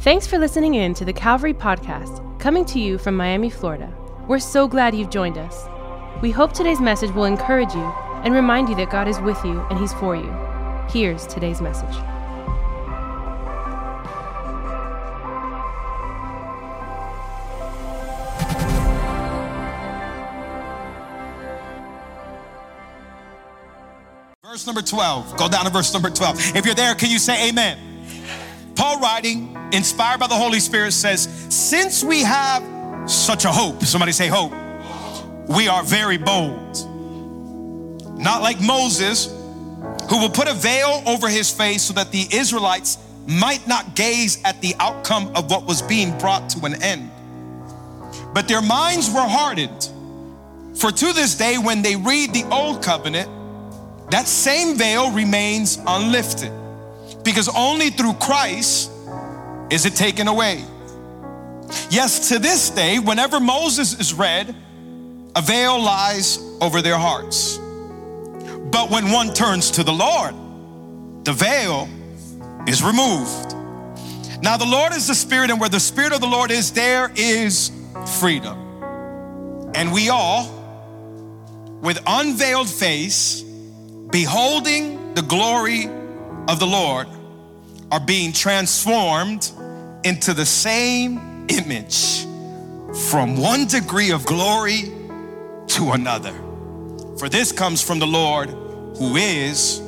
Thanks for listening in to the Calvary Podcast, coming to you from Miami, Florida. We're so glad you've joined us. We hope today's message will encourage you and remind you that God is with you and He's for you. Here's today's message. Verse number 12. Go down to verse number 12. If you're there, can you say amen? Writing, inspired by the Holy Spirit, says, Since we have such a hope, somebody say hope, we are very bold. Not like Moses, who will put a veil over his face so that the Israelites might not gaze at the outcome of what was being brought to an end. But their minds were hardened. For to this day, when they read the old covenant, that same veil remains unlifted because only through Christ is it taken away. Yes, to this day, whenever Moses is read, a veil lies over their hearts. But when one turns to the Lord, the veil is removed. Now, the Lord is the Spirit, and where the Spirit of the Lord is, there is freedom. And we all, with unveiled face, beholding the glory of the Lord, are being transformed into the same image from one degree of glory to another. For this comes from the Lord who is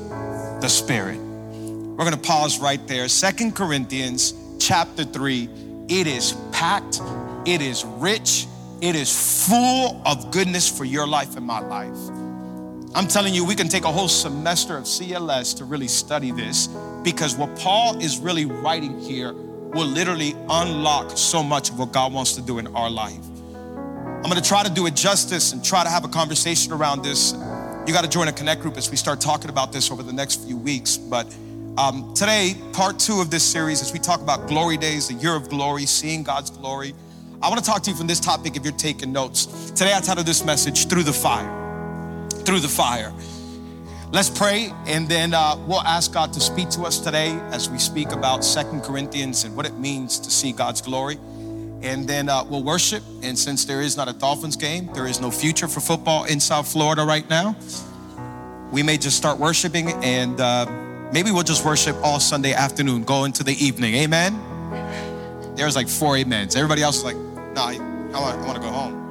the Spirit. We're going to pause right there. Second Corinthians chapter 3. It is packed, it is rich, it is full of goodness for your life and my life. I'm telling you, we can take a whole semester of CLS to really study this because what Paul is really writing here will literally unlock so much of what God wants to do in our life. I'm gonna try to do it justice and try to have a conversation around this. You gotta join a connect group as we start talking about this over the next few weeks. But um, today, part two of this series, as we talk about glory days, the year of glory, seeing God's glory, I wanna talk to you from this topic if you're taking notes. Today, I titled this message, Through the Fire through the fire. Let's pray and then uh, we'll ask God to speak to us today as we speak about Second Corinthians and what it means to see God's glory. And then uh, we'll worship. And since there is not a Dolphins game, there is no future for football in South Florida right now. We may just start worshiping and uh, maybe we'll just worship all Sunday afternoon, go into the evening. Amen? There's like four amens. Everybody else is like, no, nah, I, I want to go home.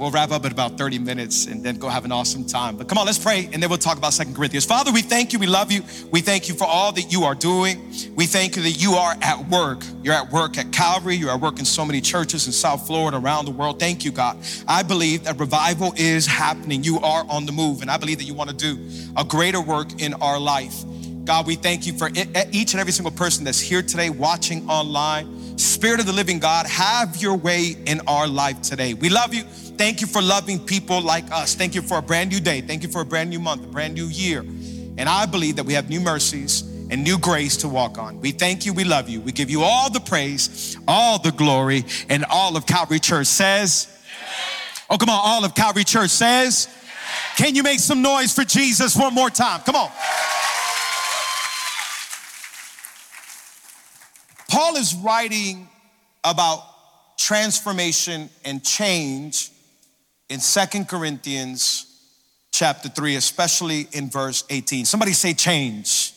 We'll wrap up in about 30 minutes and then go have an awesome time. But come on, let's pray and then we'll talk about Second Corinthians. Father, we thank you. We love you. We thank you for all that you are doing. We thank you that you are at work. You're at work at Calvary. You're at work in so many churches in South Florida, around the world. Thank you, God. I believe that revival is happening. You are on the move. And I believe that you want to do a greater work in our life. God, we thank you for each and every single person that's here today watching online. Spirit of the living God, have your way in our life today. We love you. Thank you for loving people like us. Thank you for a brand new day. Thank you for a brand new month, a brand new year. And I believe that we have new mercies and new grace to walk on. We thank you. We love you. We give you all the praise, all the glory, and all of Calvary Church says, Oh, come on. All of Calvary Church says, Can you make some noise for Jesus one more time? Come on. Paul is writing about transformation and change in Second Corinthians chapter 3, especially in verse 18. Somebody say change.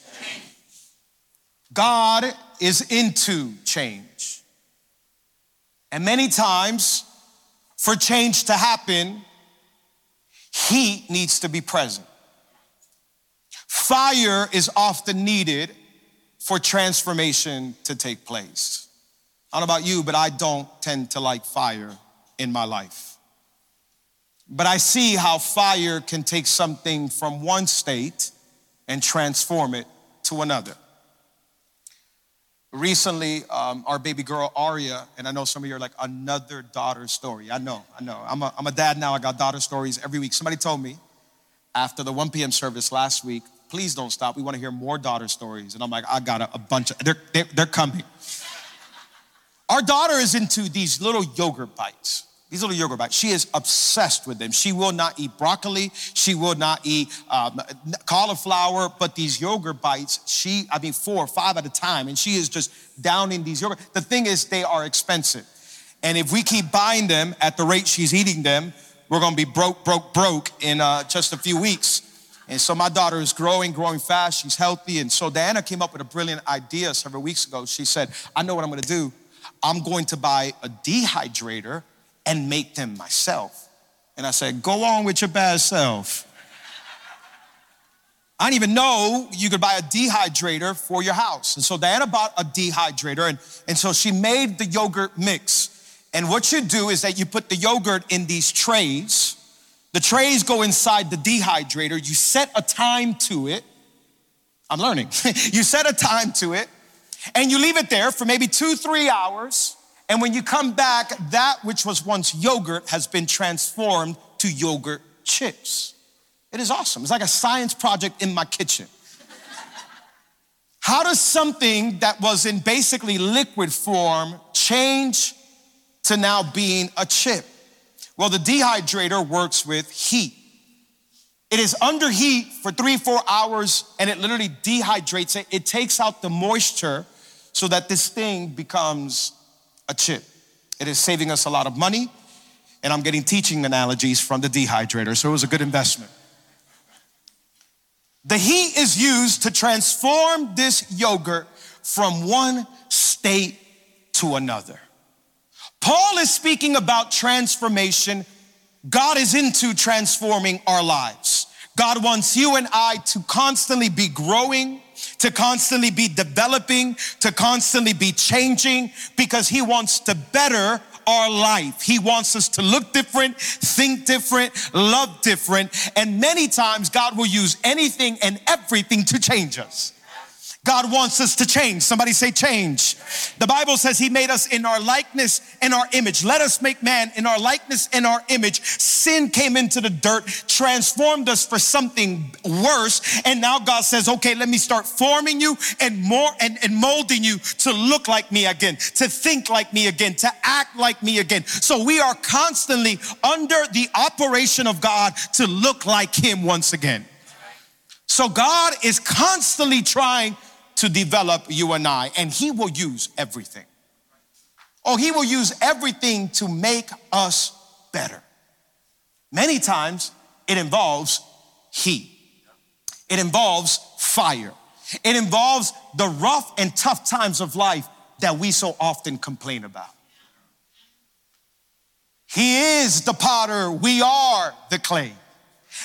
God is into change. And many times, for change to happen, heat needs to be present. Fire is often needed for transformation to take place. I don't know about you, but I don't tend to like fire in my life. But I see how fire can take something from one state and transform it to another. Recently, um, our baby girl Aria, and I know some of you are like, another daughter story. I know, I know. I'm a, I'm a dad now, I got daughter stories every week. Somebody told me after the 1 p.m. service last week, please don't stop. We want to hear more daughter stories. And I'm like, I got a, a bunch of, they're, they're, they're coming. Our daughter is into these little yogurt bites These little yogurt bites. She is obsessed with them. She will not eat broccoli. She will not eat um, cauliflower. But these yogurt bites, she, I mean, four or five at a time, and she is just downing these yogurt. The thing is, they are expensive. And if we keep buying them at the rate she's eating them, we're gonna be broke, broke, broke in uh, just a few weeks. And so my daughter is growing, growing fast. She's healthy. And so Diana came up with a brilliant idea several weeks ago. She said, I know what I'm gonna do. I'm going to buy a dehydrator and make them myself. And I said, Go on with your bad self. I didn't even know you could buy a dehydrator for your house. And so Diana bought a dehydrator, and, and so she made the yogurt mix. And what you do is that you put the yogurt in these trays. The trays go inside the dehydrator. You set a time to it. I'm learning. you set a time to it, and you leave it there for maybe two, three hours. And when you come back, that which was once yogurt has been transformed to yogurt chips. It is awesome. It's like a science project in my kitchen. How does something that was in basically liquid form change to now being a chip? Well, the dehydrator works with heat. It is under heat for three, four hours, and it literally dehydrates it. It takes out the moisture so that this thing becomes a chip. It is saving us a lot of money, and I'm getting teaching analogies from the dehydrator, so it was a good investment. The heat is used to transform this yogurt from one state to another. Paul is speaking about transformation. God is into transforming our lives. God wants you and I to constantly be growing, to constantly be developing, to constantly be changing because He wants to better our life. He wants us to look different, think different, love different. And many times God will use anything and everything to change us. God wants us to change. Somebody say change. The Bible says he made us in our likeness and our image. Let us make man in our likeness and our image. Sin came into the dirt, transformed us for something worse. And now God says, okay, let me start forming you and more and, and molding you to look like me again, to think like me again, to act like me again. So we are constantly under the operation of God to look like him once again. So God is constantly trying to develop you and I, and He will use everything. Oh, He will use everything to make us better. Many times it involves heat, it involves fire, it involves the rough and tough times of life that we so often complain about. He is the potter, we are the clay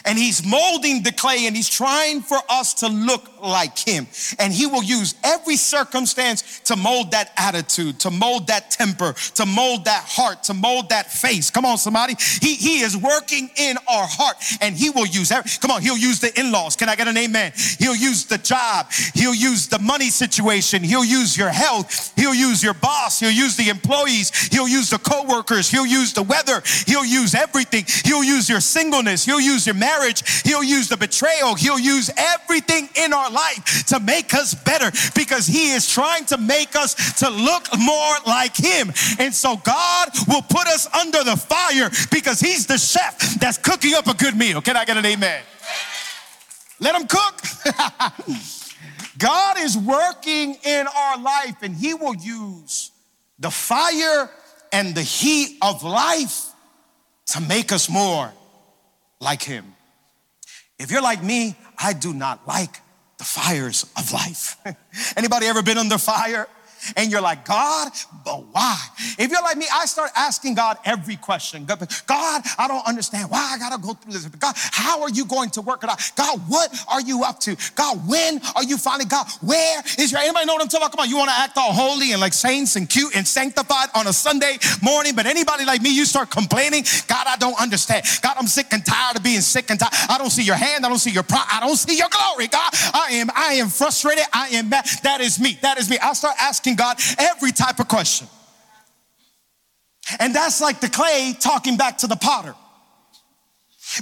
and he's molding the clay and he's trying for us to look like him. And he will use every circumstance to mold that attitude, to mold that temper, to mold that heart, to mold that face. Come on, somebody. He, he is working in our heart and he will use every, come on, he'll use the in-laws. Can I get an amen? He'll use the job. He'll use the money situation. He'll use your health. He'll use your boss. He'll use the employees. He'll use the co-workers. He'll use the weather. He'll use everything. He'll use your singleness. He'll use your marriage. He'll use the betrayal. He'll use everything in our life to make us better because He is trying to make us to look more like Him. And so God will put us under the fire because He's the chef that's cooking up a good meal. Can I get an amen? Let Him cook. God is working in our life and He will use the fire and the heat of life to make us more like Him. If you're like me, I do not like the fires of life. Anybody ever been under fire? And you're like, God, but why? If you're like me, I start asking God every question. God, I don't understand why I gotta go through this. God, how are you going to work it out? God, what are you up to? God, when are you finally, God, where is your, anybody know what I'm talking about? Come on, you wanna act all holy and like saints and cute and sanctified on a Sunday morning, but anybody like me, you start complaining, God, I don't understand. God, I'm sick and tired of being sick and tired. I don't see your hand, I don't see your pro, I don't see your glory, God. I am, I am frustrated, I am mad. That is me, that is me. I start asking God every type of question. And that's like the clay talking back to the potter.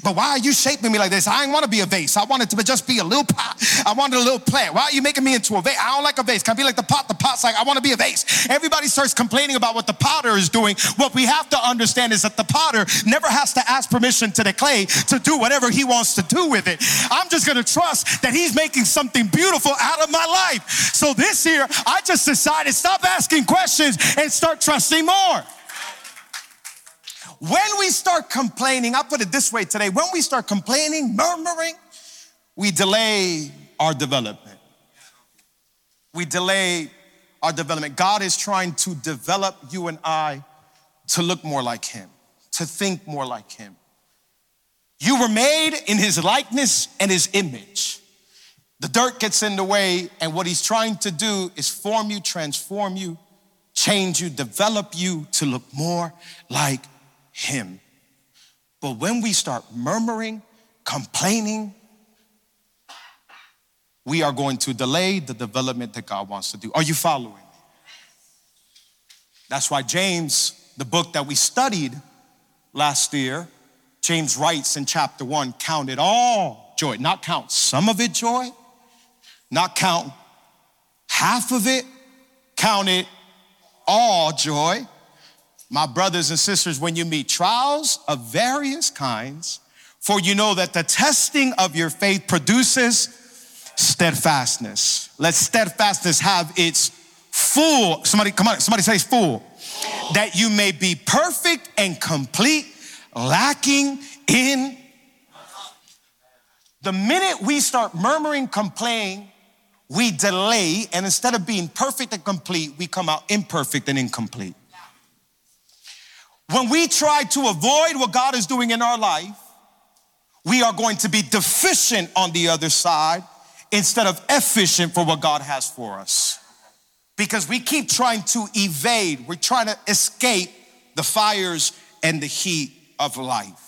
But why are you shaping me like this? I didn't want to be a vase. I wanted to just be a little pot. I wanted a little plant. Why are you making me into a vase? I don't like a vase. Can I be like the pot? The pot's like, I want to be a vase. Everybody starts complaining about what the potter is doing. What we have to understand is that the potter never has to ask permission to the clay to do whatever he wants to do with it. I'm just going to trust that he's making something beautiful out of my life. So this year, I just decided stop asking questions and start trusting more. When we start complaining, I'll put it this way today when we start complaining, murmuring, we delay our development. We delay our development. God is trying to develop you and I to look more like Him, to think more like Him. You were made in His likeness and His image. The dirt gets in the way, and what He's trying to do is form you, transform you, change you, develop you to look more like him. But when we start murmuring, complaining, we are going to delay the development that God wants to do. Are you following me? That's why James, the book that we studied last year, James writes in chapter one, count it all joy, not count some of it joy, not count half of it, count it all joy my brothers and sisters, when you meet trials of various kinds, for you know that the testing of your faith produces steadfastness. Let steadfastness have its full, somebody, come on, somebody say full, that you may be perfect and complete, lacking in. The minute we start murmuring, complaining, we delay, and instead of being perfect and complete, we come out imperfect and incomplete. When we try to avoid what God is doing in our life, we are going to be deficient on the other side instead of efficient for what God has for us. Because we keep trying to evade, we're trying to escape the fires and the heat of life.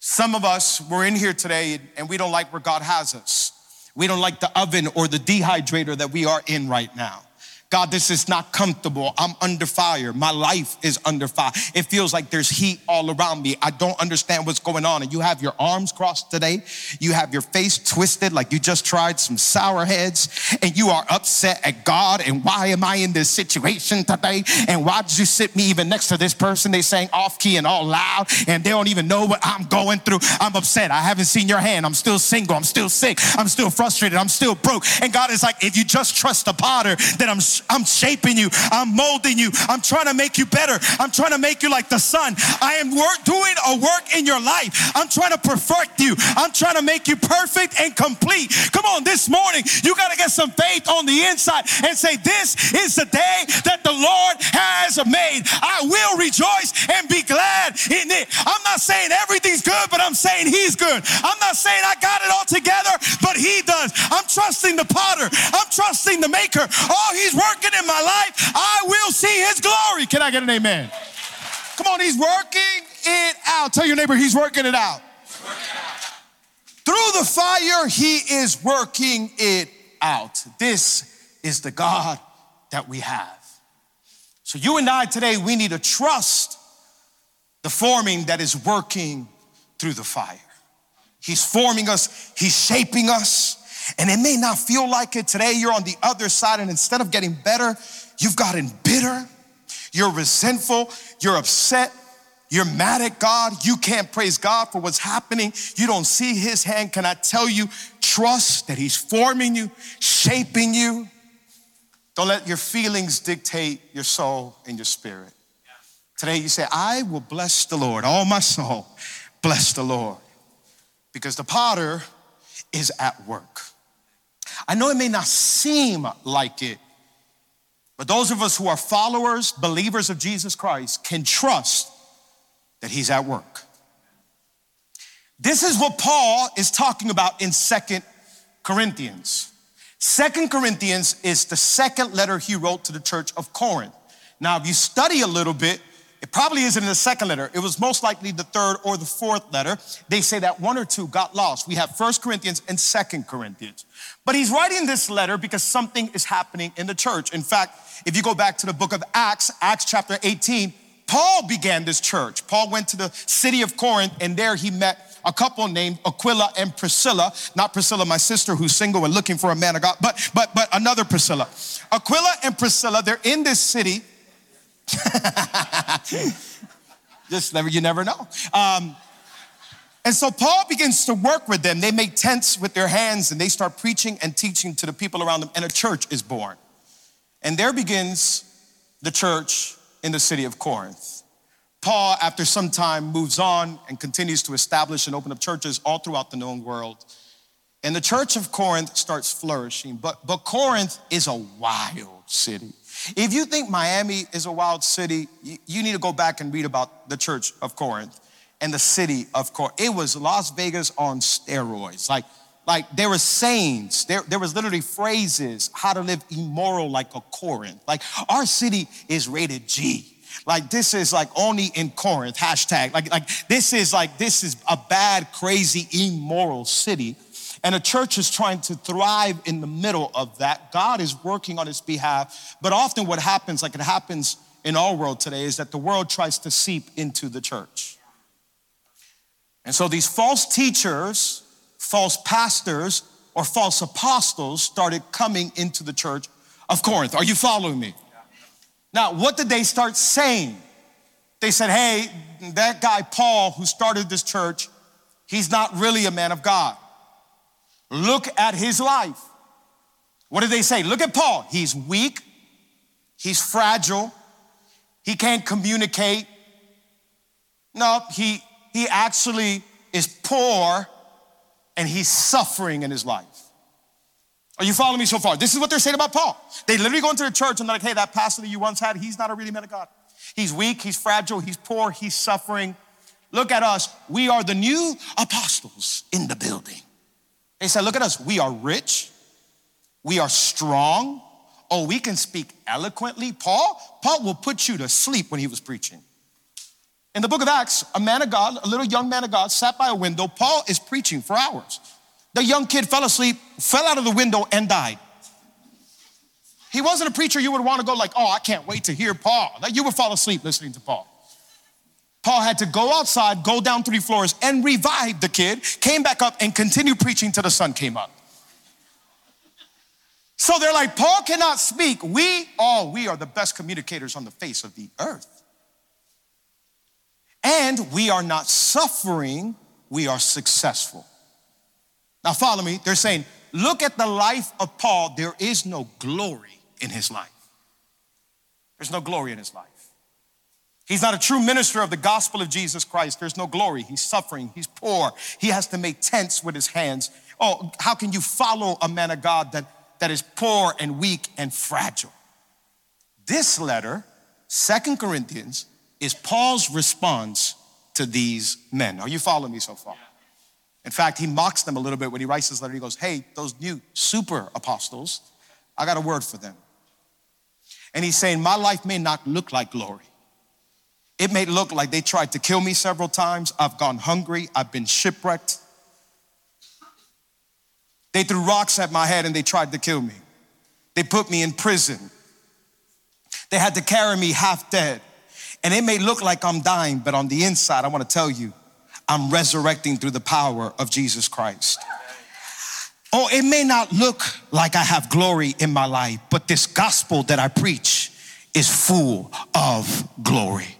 Some of us, we're in here today and we don't like where God has us. We don't like the oven or the dehydrator that we are in right now. God, this is not comfortable. I'm under fire. My life is under fire. It feels like there's heat all around me. I don't understand what's going on. And you have your arms crossed today. You have your face twisted like you just tried some sour heads and you are upset at God. And why am I in this situation today? And why did you sit me even next to this person? They sang off key and all loud and they don't even know what I'm going through. I'm upset. I haven't seen your hand. I'm still single. I'm still sick. I'm still frustrated. I'm still broke. And God is like, if you just trust the potter, then I'm I'm shaping you. I'm molding you. I'm trying to make you better. I'm trying to make you like the son. I am work, doing a work in your life. I'm trying to perfect you. I'm trying to make you perfect and complete. Come on, this morning, you got to get some faith on the inside and say, This is the day that the Lord has made. I will rejoice and be glad in it. I'm not saying everything's good, but I'm saying He's good. I'm not saying I got it all together, but He does. I'm trusting the potter. I'm trusting the maker. Oh, He's working in my life, I will see his glory. Can I get an amen? Come on, he's working it out. Tell your neighbor, he's working it out. Through the fire, he is working it out. This is the God that we have. So, you and I today, we need to trust the forming that is working through the fire. He's forming us, He's shaping us, and it may not feel like it today. You're on the other side, and instead of getting better, you've gotten bitter. You're resentful. You're upset. You're mad at God. You can't praise God for what's happening. You don't see His hand. Can I tell you, trust that He's forming you, shaping you. Don't let your feelings dictate your soul and your spirit. Today you say, I will bless the Lord. All my soul, bless the Lord. Because the potter is at work. I know it may not seem like it, but those of us who are followers, believers of Jesus Christ, can trust that He's at work. This is what Paul is talking about in Second Corinthians. Second Corinthians is the second letter he wrote to the church of Corinth. Now, if you study a little bit, it probably isn't in the second letter. It was most likely the third or the fourth letter. They say that one or two got lost. We have First Corinthians and Second Corinthians. But he's writing this letter because something is happening in the church. In fact, if you go back to the book of Acts, Acts chapter 18, Paul began this church. Paul went to the city of Corinth, and there he met a couple named Aquila and Priscilla. Not Priscilla, my sister, who's single and looking for a man of God, but but but another Priscilla. Aquila and Priscilla, they're in this city. Just never, you never know. Um, and so Paul begins to work with them. They make tents with their hands and they start preaching and teaching to the people around them, and a church is born. And there begins the church in the city of Corinth. Paul, after some time, moves on and continues to establish and open up churches all throughout the known world. And the church of Corinth starts flourishing, but, but Corinth is a wild city. If you think Miami is a wild city, you, need to go back and read about the church of Corinth and the city of Corinth. It was Las Vegas on steroids. Like, like there were sayings, there, there was literally phrases, how to live immoral like a Corinth. Like our city is rated G. Like this is like only in Corinth, hashtag. Like, like this is like, this is a bad, crazy, immoral city. And a church is trying to thrive in the middle of that. God is working on its behalf. But often what happens, like it happens in our world today, is that the world tries to seep into the church. And so these false teachers, false pastors, or false apostles started coming into the church of Corinth. Are you following me? Now, what did they start saying? They said, hey, that guy Paul who started this church, he's not really a man of God. Look at his life. What did they say? Look at Paul. He's weak, he's fragile, he can't communicate. No, he, he actually is poor and he's suffering in his life. Are you following me so far? This is what they're saying about Paul. They literally go into the church and they're like, hey, that pastor that you once had, he's not a really man of God. He's weak, he's fragile, he's poor, he's suffering. Look at us. We are the new apostles in the building. They said, look at us. We are rich, we are strong. Oh, we can speak eloquently. Paul, Paul will put you to sleep when he was preaching. In the book of Acts, a man of God, a little young man of God, sat by a window. Paul is preaching for hours. The young kid fell asleep, fell out of the window, and died. He wasn't a preacher you would want to go like, oh, I can't wait to hear Paul. Like you would fall asleep listening to Paul. Paul had to go outside, go down three floors, and revive the kid, came back up and continued preaching till the sun came up. So they're like, Paul cannot speak. We, all, we are the best communicators on the face of the earth. And we are not suffering, we are successful. Now, follow me. They're saying, look at the life of Paul. There is no glory in his life. There's no glory in his life. He's not a true minister of the gospel of Jesus Christ. There's no glory. He's suffering. He's poor. He has to make tents with his hands. Oh, how can you follow a man of God that, that is poor and weak and fragile? This letter, Second Corinthians, is Paul's response to these men. Are you following me so far? In fact, he mocks them a little bit when he writes this letter. He goes, Hey, those new super apostles, I got a word for them. And he's saying, My life may not look like glory. It may look like they tried to kill me several times. I've gone hungry. I've been shipwrecked. They threw rocks at my head and they tried to kill me. They put me in prison. They had to carry me half dead. And it may look like I'm dying, but on the inside, I want to tell you, I'm resurrecting through the power of Jesus Christ. Oh, it may not look like I have glory in my life, but this gospel that I preach is full of glory.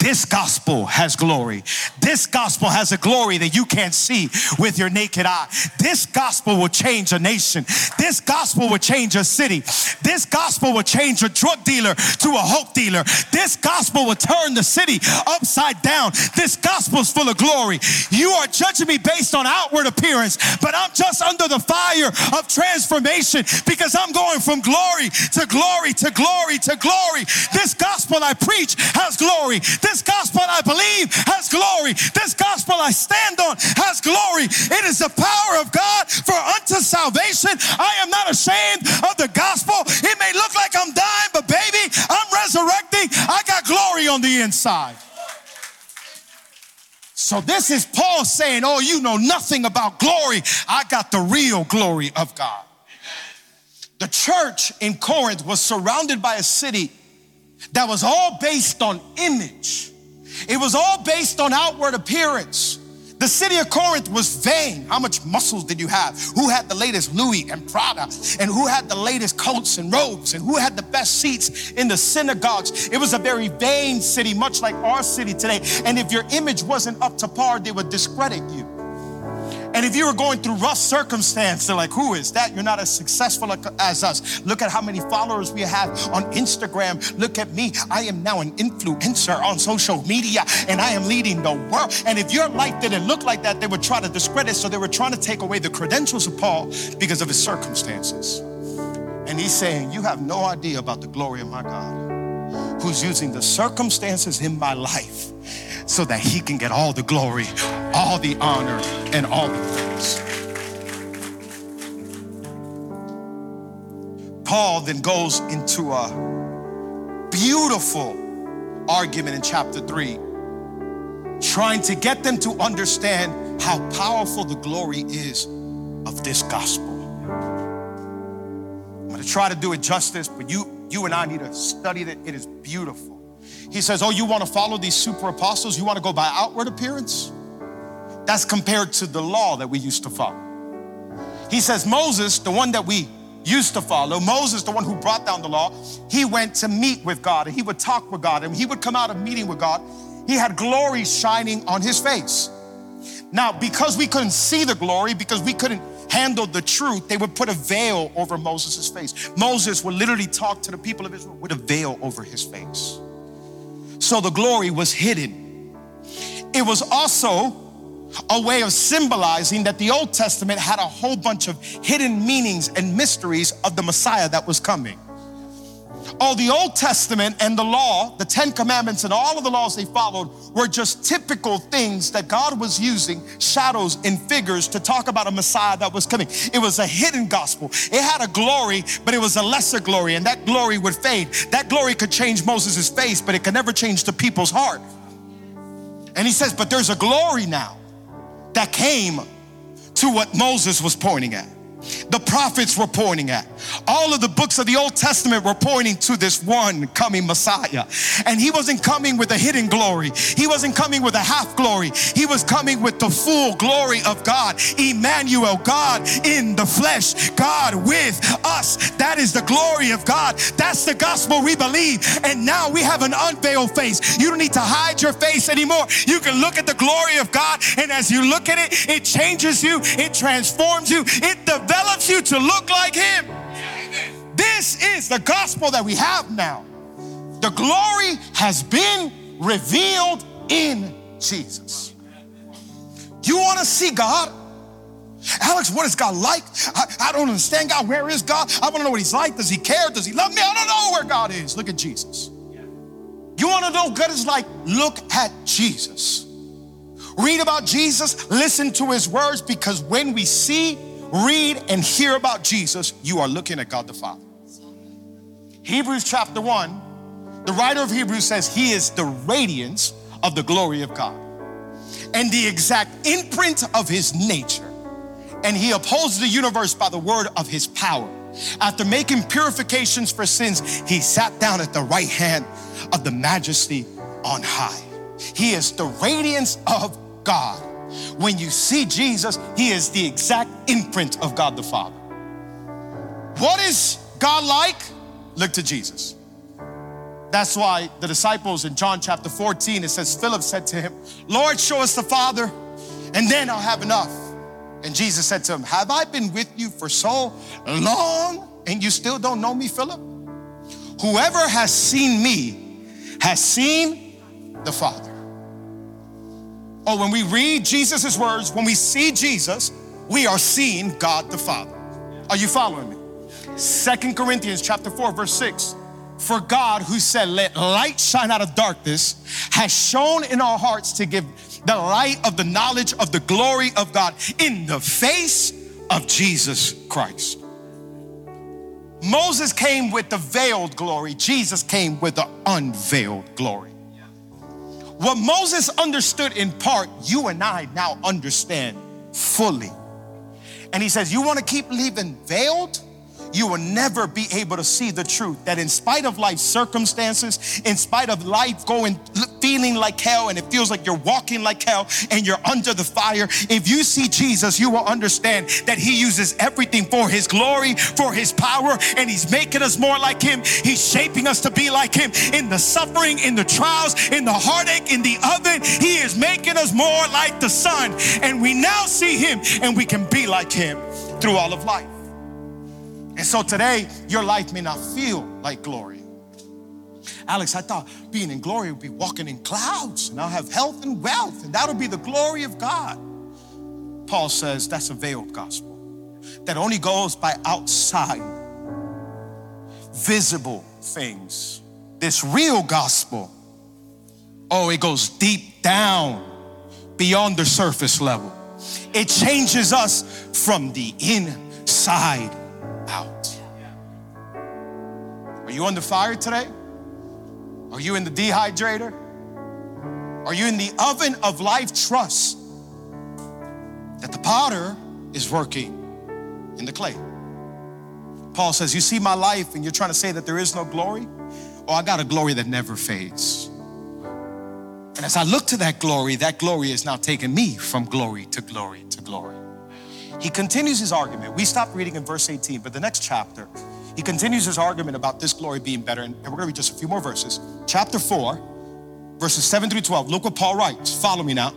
This gospel has glory. This gospel has a glory that you can't see with your naked eye. This gospel will change a nation. This gospel will change a city. This gospel will change a drug dealer to a hope dealer. This gospel will turn the city upside down. This gospel is full of glory. You are judging me based on outward appearance, but I'm just under the fire of transformation because I'm going from glory to glory to glory to glory. This gospel I preach has glory. This this gospel I believe has glory. This gospel I stand on has glory. It is the power of God for unto salvation. I am not ashamed of the gospel. It may look like I'm dying, but baby, I'm resurrecting. I got glory on the inside. So this is Paul saying, Oh, you know nothing about glory. I got the real glory of God. The church in Corinth was surrounded by a city that was all based on image. It was all based on outward appearance. The city of Corinth was vain. How much muscles did you have? Who had the latest Louis and Prada? And who had the latest coats and robes? And who had the best seats in the synagogues? It was a very vain city, much like our city today. And if your image wasn't up to par, they would discredit you. And if you were going through rough circumstance, they're like, who is that? You're not as successful as us. Look at how many followers we have on Instagram. Look at me. I am now an influencer on social media and I am leading the world. And if your life didn't look like that, they would try to discredit. So they were trying to take away the credentials of Paul because of his circumstances. And he's saying, You have no idea about the glory of my God, who's using the circumstances in my life so that he can get all the glory, all the honor, and all the praise. Paul then goes into a beautiful argument in chapter 3, trying to get them to understand how powerful the glory is of this gospel. I'm going to try to do it justice, but you, you and I need to study it. It is beautiful. He says, Oh, you want to follow these super apostles? You want to go by outward appearance? That's compared to the law that we used to follow. He says, Moses, the one that we used to follow, Moses, the one who brought down the law, he went to meet with God and he would talk with God and he would come out of meeting with God. He had glory shining on his face. Now, because we couldn't see the glory, because we couldn't handle the truth, they would put a veil over Moses' face. Moses would literally talk to the people of Israel with a veil over his face so the glory was hidden. It was also a way of symbolizing that the Old Testament had a whole bunch of hidden meanings and mysteries of the Messiah that was coming. Oh, the Old Testament and the law, the Ten Commandments, and all of the laws they followed were just typical things that God was using, shadows and figures, to talk about a Messiah that was coming. It was a hidden gospel. It had a glory, but it was a lesser glory, and that glory would fade. That glory could change Moses' face, but it could never change the people's heart. And he says, But there's a glory now that came to what Moses was pointing at the prophets were pointing at. All of the books of the Old Testament were pointing to this one coming Messiah. And he wasn't coming with a hidden glory, he wasn't coming with a half glory, he was coming with the full glory of God. Emmanuel, God in the flesh, God with us. That is the glory of God. That's the gospel we believe. And now we have an unveiled face. You don't need to hide your face anymore. You can look at the glory of God, and as you look at it, it changes you, it transforms you, it develops develops you to look like Him. This is the gospel that we have now. The glory has been revealed in Jesus. You want to see God? Alex, what is God like? I, I, don't understand God. Where is God? I want to know what He's like. Does He care? Does He love me? I don't know where God is. Look at Jesus. You want to know what God is like? Look at Jesus. Read about Jesus, listen to His words, because when we see read and hear about Jesus, you are looking at God the Father. Hebrews chapter 1, the writer of Hebrews says he is the radiance of the glory of God and the exact imprint of his nature. And he upholds the universe by the word of his power. After making purifications for sins, he sat down at the right hand of the majesty on high. He is the radiance of God when you see Jesus, he is the exact imprint of God the Father. What is God like? Look to Jesus. That's why the disciples in John chapter 14, it says, Philip said to him, Lord, show us the Father, and then I'll have enough. And Jesus said to him, Have I been with you for so long, and you still don't know me, Philip? Whoever has seen me has seen the Father. Oh, when we read Jesus' words, when we see Jesus, we are seeing God the Father. Are you following me? Second Corinthians chapter 4, verse 6. For God, who said, Let light shine out of darkness, has shone in our hearts to give the light of the knowledge of the glory of God in the face of Jesus Christ. Moses came with the veiled glory, Jesus came with the unveiled glory. What Moses understood in part, you and I now understand fully. And he says, You want to keep living veiled? You will never be able to see the truth that in spite of life's circumstances, in spite of life going feeling like hell and it feels like you're walking like hell and you're under the fire, if you see Jesus, you will understand that he uses everything for his glory, for his power, and he's making us more like him. He's shaping us to be like him in the suffering, in the trials, in the heartache, in the oven. He is making us more like the son, and we now see him and we can be like him through all of life. And so today, your life may not feel like glory. Alex, I thought being in glory would be walking in clouds and I'll have health and wealth, and that'll be the glory of God. Paul says that's a veiled gospel that only goes by outside, visible things. This real gospel, oh, it goes deep down beyond the surface level. It changes us from the inside Are you under fire today? Are you in the dehydrator? Are you in the oven of life trust that the potter is working in the clay? Paul says, You see my life and you're trying to say that there is no glory? Oh, I got a glory that never fades. And as I look to that glory, that glory is now taking me from glory to glory to glory. He continues his argument. We stopped reading in verse 18, but the next chapter, he continues his argument about this glory being better. And we're going to read just a few more verses. Chapter 4, verses 7 through 12. Look what Paul writes. Follow me now.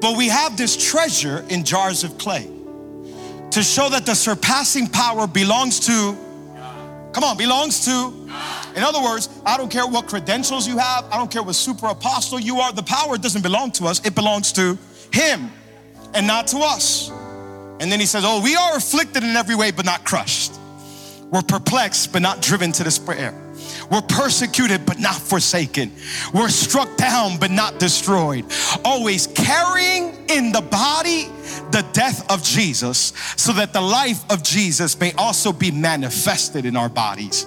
But we have this treasure in jars of clay to show that the surpassing power belongs to, come on, belongs to. In other words, I don't care what credentials you have, I don't care what super apostle you are, the power doesn't belong to us, it belongs to Him and not to us. And then he says, Oh, we are afflicted in every way, but not crushed. We're perplexed, but not driven to despair. We're persecuted, but not forsaken. We're struck down, but not destroyed. Always carrying in the body the death of Jesus, so that the life of Jesus may also be manifested in our bodies.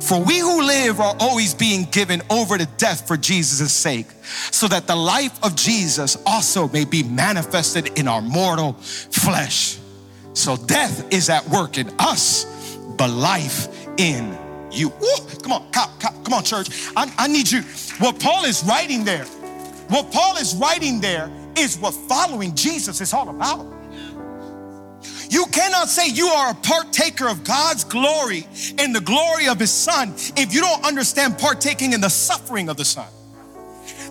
For we who live are always being given over to death for Jesus' sake, so that the life of Jesus also may be manifested in our mortal flesh. So death is at work in us, but life in you. Ooh, come on, come, come on, church. I, I need you. What Paul is writing there, what Paul is writing there is what following Jesus is all about. You cannot say you are a partaker of God's glory and the glory of His Son if you don't understand partaking in the suffering of the Son.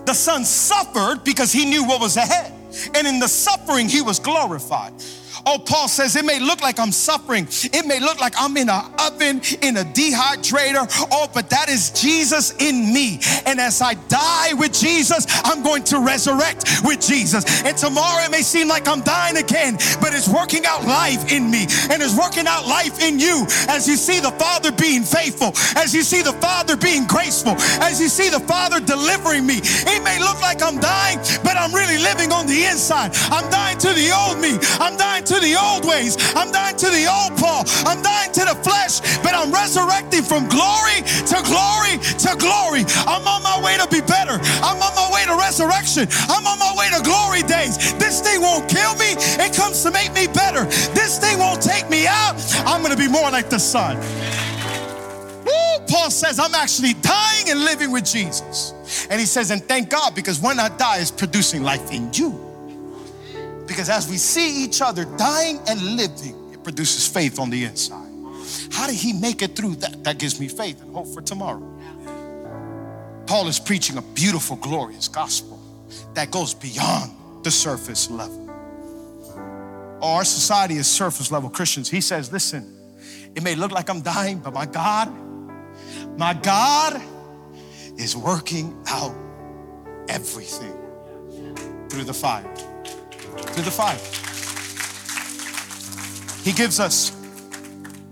The Son suffered because He knew what was ahead, and in the suffering, He was glorified. Oh, Paul says it may look like I'm suffering. It may look like I'm in an oven, in a dehydrator. Oh, but that is Jesus in me. And as I die with Jesus, I'm going to resurrect with Jesus. And tomorrow it may seem like I'm dying again, but it's working out life in me and it's working out life in you as you see the Father being faithful, as you see the Father being graceful, as you see the Father delivering me. It may look like I'm dying, but I'm really living on the inside. I'm dying to the old me. I'm dying to the old ways. I'm dying to the old Paul. I'm dying to the flesh, but I'm resurrecting from glory to glory to glory. I'm on my way to be better. I'm on my way to resurrection. I'm on my way to glory days. This thing won't kill me. It comes to make me better. This thing won't take me out. I'm going to be more like the Son. Woo, Paul says, I'm actually dying and living with Jesus. And he says, and thank God because when I die, it's producing life in you. Because as we see each other dying and living, it produces faith on the inside. How did he make it through that? That gives me faith and hope for tomorrow. Paul is preaching a beautiful, glorious gospel that goes beyond the surface level. Oh, our society is surface level Christians. He says, listen, it may look like I'm dying, but my God, my God is working out everything through the fire through the fire. He gives us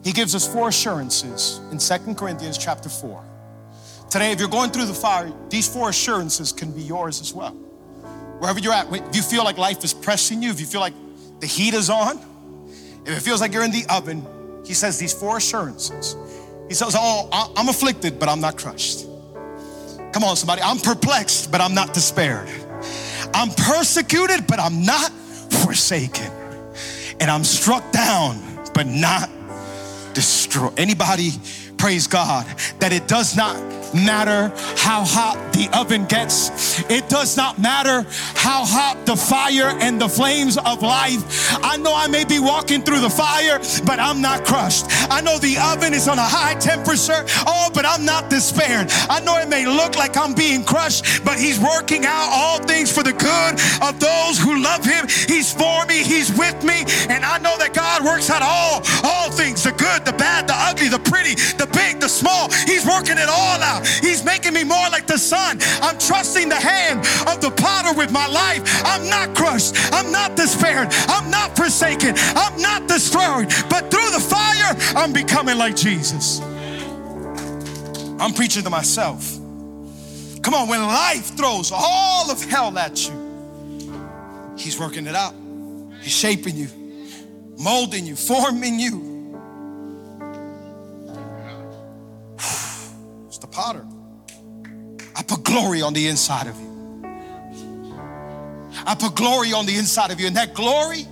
he gives us four assurances in Second Corinthians chapter 4. Today, if you're going through the fire, these four assurances can be yours as well. Wherever you're at, if you feel like life is pressing you, if you feel like the heat is on, if it feels like you're in the oven, he says these four assurances. He says, Oh, I'm afflicted, but I'm not crushed. Come on, somebody. I'm perplexed, but I'm not despaired. I'm persecuted, but I'm not forsaken. And I'm struck down, but not destroyed. Anybody praise God that it does not matter how hot the oven gets. It does not matter how hot the fire and the flames of life. I know I may be walking through the fire, but I'm not crushed. I know the oven is on a high temperature. Oh, but I'm not despaired. I know it may look like I'm being crushed, but He's working out all things for the good of those who love Him. He's for me, He's with me, and I know that God works out all all things the good, the bad, the ugly, the pretty, the big, the small. He's working it all out. He's making me more like the son. I'm trusting the hand of the potter with my life. I'm not crushed. I'm not despaired. I'm not forsaken. I'm not destroyed. But through the fire, I'm becoming like Jesus. I'm preaching to myself. Come on, when life throws all of hell at you, He's working it out. He's shaping you, molding you, forming you. Potter. I put glory on the inside of you. I put glory on the inside of you, and that glory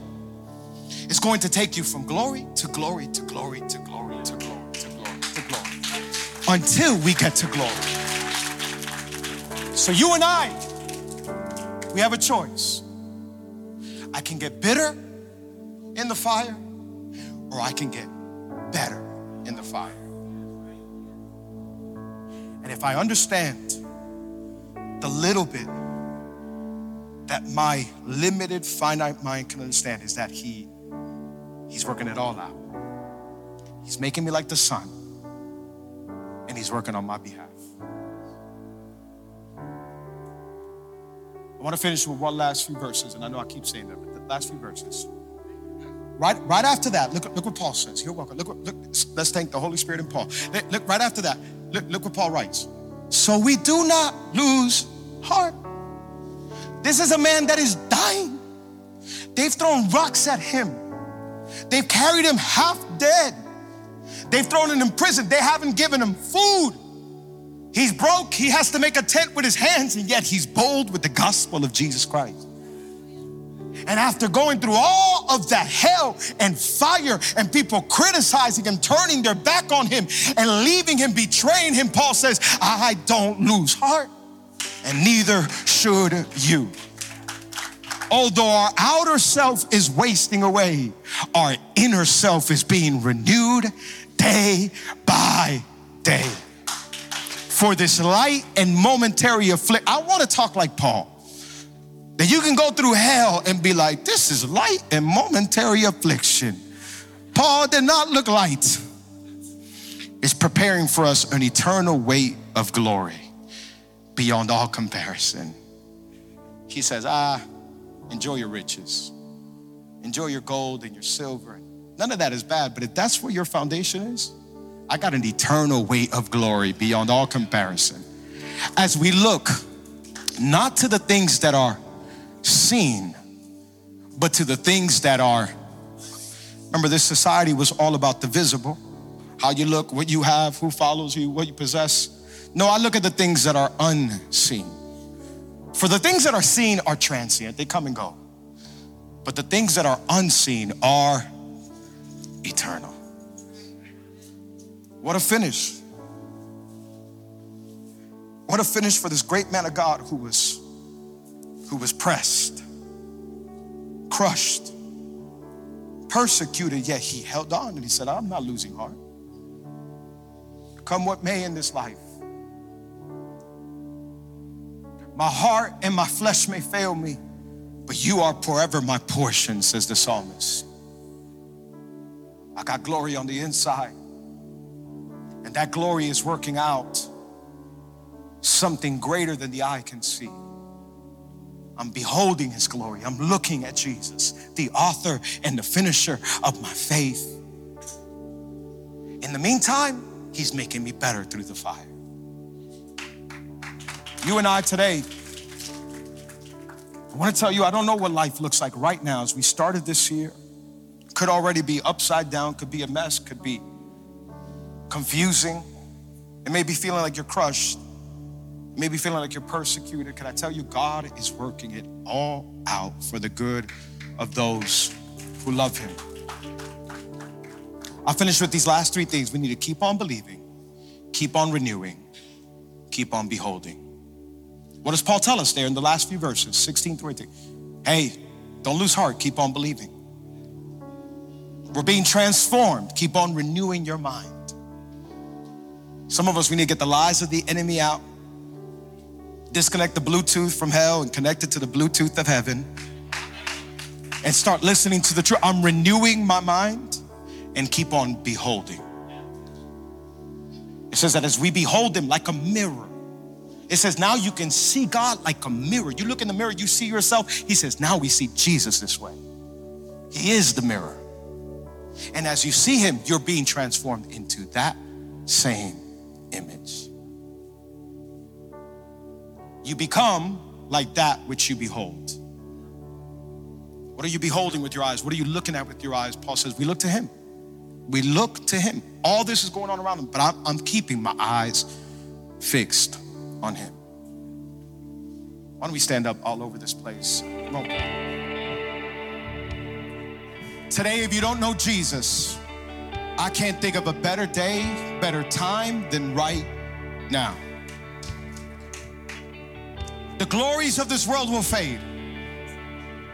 is going to take you from glory to glory to glory to glory to glory to glory to glory until we get to glory. So, you and I, we have a choice. I can get bitter in the fire, or I can get better in the fire. And if I understand the little bit that my limited finite mind can understand is that he he's working it all out. He's making me like the son and he's working on my behalf. I want to finish with one last few verses, and I know I keep saying that, but the last few verses. Right, right after that, look, look what Paul says. You're welcome. Look, look, let's thank the Holy Spirit and Paul. Look right after that. Look, look what Paul writes. So we do not lose heart. This is a man that is dying. They've thrown rocks at him. They've carried him half dead. They've thrown him in prison. They haven't given him food. He's broke. He has to make a tent with his hands, and yet he's bold with the gospel of Jesus Christ. And after going through all of that hell and fire and people criticizing him, turning their back on him, and leaving him, betraying him, Paul says, I don't lose heart, and neither should you. Although our outer self is wasting away, our inner self is being renewed day by day. For this light and momentary affliction, I want to talk like Paul. That you can go through hell and be like, this is light and momentary affliction. Paul did not look light. It's preparing for us an eternal weight of glory beyond all comparison. He says, ah, enjoy your riches, enjoy your gold and your silver. None of that is bad, but if that's where your foundation is, I got an eternal weight of glory beyond all comparison. As we look not to the things that are seen, but to the things that are. Remember, this society was all about the visible how you look, what you have, who follows you, what you possess. No, I look at the things that are unseen. For the things that are seen are transient, they come and go. But the things that are unseen are eternal. What a finish. What a finish for this great man of God who was who was pressed, crushed, persecuted, yet he held on and he said, I'm not losing heart. Come what may in this life. My heart and my flesh may fail me, but you are forever my portion, says the psalmist. I got glory on the inside, and that glory is working out something greater than the eye can see. I'm beholding his glory. I'm looking at Jesus, the author and the finisher of my faith. In the meantime, he's making me better through the fire. You and I today, I want to tell you, I don't know what life looks like right now as we started this year. Could already be upside down, could be a mess, could be confusing. It may be feeling like you're crushed maybe feeling like you're persecuted, can I tell you, God is working it all out for the good of those who love Him. I'll finish with these last three things. We need to keep on believing, keep on renewing, keep on beholding. What does Paul tell us there in the last few verses, 16 through 18? Hey, don't lose heart, keep on believing. We're being transformed, keep on renewing your mind. Some of us, we need to get the lies of the enemy out, disconnect the Bluetooth from hell and connect it to the Bluetooth of heaven, and start listening to the truth. I'm renewing my mind and keep on beholding. It says that as we behold Him like a mirror, it says now you can see God like a mirror. You look in the mirror, you see yourself. He says now we see Jesus this way. He is the mirror. And as you see Him, you're being transformed into that same image. You become like that which you behold. What are you beholding with your eyes? What are you looking at with your eyes? Paul says, We look to Him. We look to Him. All this is going on around Him, but I'm, I'm keeping my eyes fixed on Him. Why don't we stand up all over this place? Today, if you don't know Jesus, I can't think of a better day, better time than right now. The glories of this world will fade,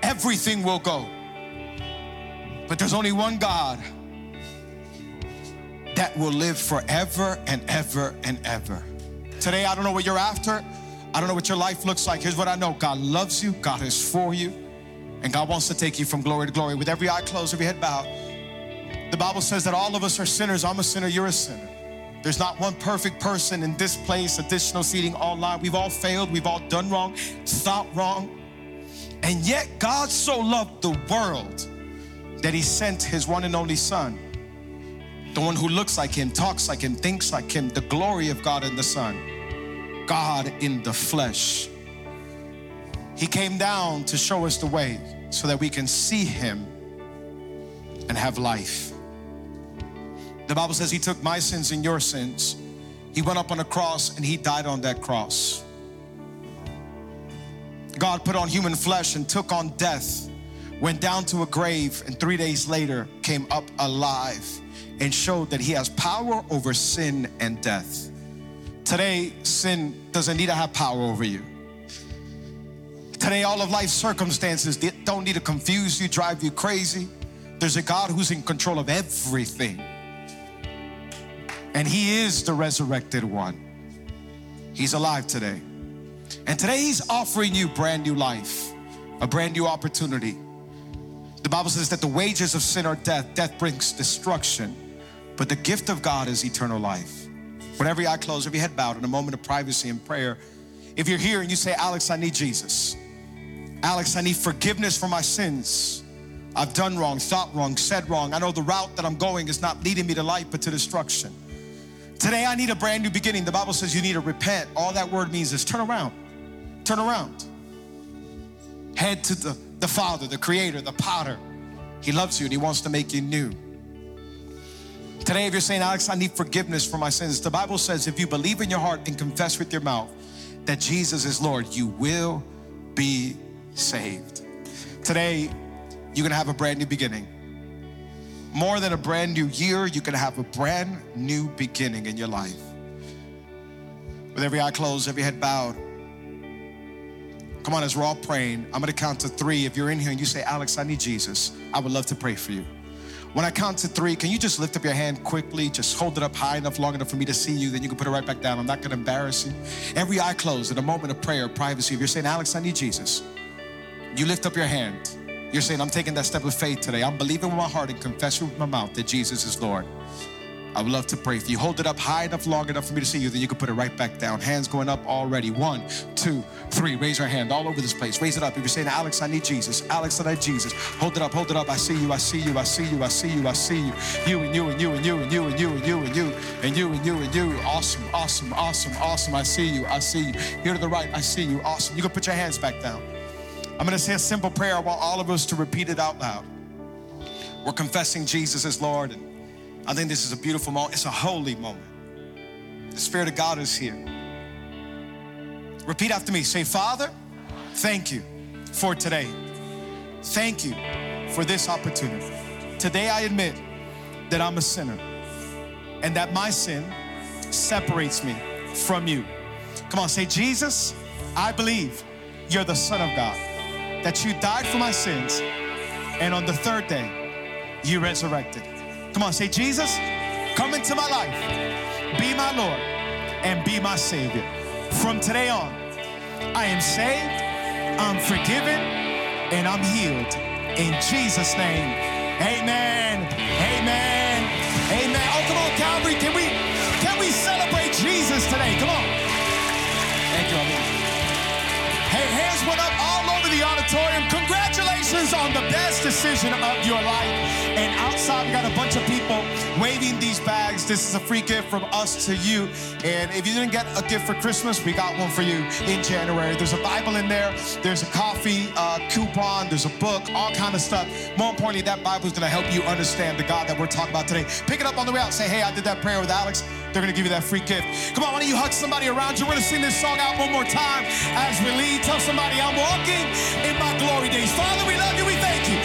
everything will go. But there's only one God that will live forever and ever and ever. Today, I don't know what you're after. I don't know what your life looks like. Here's what I know God loves you, God is for you, and God wants to take you from glory to glory. With every eye closed, every head bowed, the Bible says that all of us are sinners. I'm a sinner, you're a sinner. There's not one perfect person in this place, additional seating all online. We've all failed, we've all done wrong, thought wrong. And yet, God so loved the world that He sent His one and only Son, the one who looks like Him, talks like Him, thinks like Him, the glory of God in the Son, God in the flesh. He came down to show us the way so that we can see Him and have life. The Bible says he took my sins and your sins. He went up on a cross and he died on that cross. God put on human flesh and took on death, went down to a grave, and three days later came up alive and showed that he has power over sin and death. Today, sin doesn't need to have power over you. Today, all of life's circumstances don't need to confuse you, drive you crazy. There's a God who's in control of everything. And He is the resurrected one. He's alive today. And today He's offering you brand new life, a brand new opportunity. The Bible says that the wages of sin are death, death brings destruction, but the gift of God is eternal life. When every eye closed, every head bowed in a moment of privacy and prayer, if you're here and you say, Alex, I need Jesus. Alex, I need forgiveness for my sins. I've done wrong, thought wrong, said wrong. I know the route that I'm going is not leading me to life, but to destruction. Today, I need a brand new beginning. The Bible says you need to repent. All that word means is turn around. Turn around. Head to the, the Father, the Creator, the Potter. He loves you and He wants to make you new. Today, if you're saying, Alex, I need forgiveness for my sins, the Bible says if you believe in your heart and confess with your mouth that Jesus is Lord, you will be saved. Today, you're gonna have a brand new beginning more than a brand new year, you can have a brand new beginning in your life. With every eye closed, every head bowed. Come on, as we're all praying, I'm gonna count to three. If you're in here and you say, Alex, I need Jesus, I would love to pray for you. When I count to three, can you just lift up your hand quickly? Just hold it up high enough, long enough for me to see you. Then you can put it right back down. I'm not gonna embarrass you. Every eye closed in a moment of prayer, privacy. If you're saying, Alex, I need Jesus, you lift up your hand. You're saying, I'm taking that step of faith today. I'm believing with my heart and confessing with my mouth that Jesus is Lord. I would love to pray for you. Hold it up high enough, long enough for me to see you, then you can put it right back down. Hands going up already. One, two, three. Raise your hand all over this place. Raise it up. If you're saying, Alex, I need Jesus. Alex, I need Jesus. Hold it up, hold it up. I see you, I see you, I see you, I see you, I see you. You and you and you and you and you and you and you and you and you and you and you. Awesome, awesome, awesome, awesome. I see you, I see you. Here to the right, I see you. Awesome. You can put your hands back down. I'm going to say a simple prayer. I want all of us to repeat it out loud. We're confessing Jesus as Lord, and I think this is a beautiful moment. It's a holy moment. The Spirit of God is here. Repeat after me. Say, Father, thank you for today. Thank you for this opportunity. Today I admit that I'm a sinner and that my sin separates me from you. Come on, say, Jesus, I believe you're the Son of God, that you died for my sins, and on the third day, you resurrected. Come on, say, Jesus, come into my life, be my Lord, and be my Savior. From today on, I am saved, I'm forgiven, and I'm healed. In Jesus' name, amen, On the best decision of your life. And outside, we got a bunch of people waving these bags. This is a free gift from us to you. And if you didn't get a gift for Christmas, we got one for you in January. There's a Bible in there. There's a coffee uh, coupon. There's a book, all kind of stuff. More importantly, that Bible is going to help you understand the God that we're talking about today. Pick it up on the way out. Say, hey, I did that prayer with Alex. They're going to give you that free gift. Come on, why don't you hug somebody around you? We're going to sing this song out one more time as we lead. Tell somebody, I'm walking in my glory days. Father, we love you. We thank you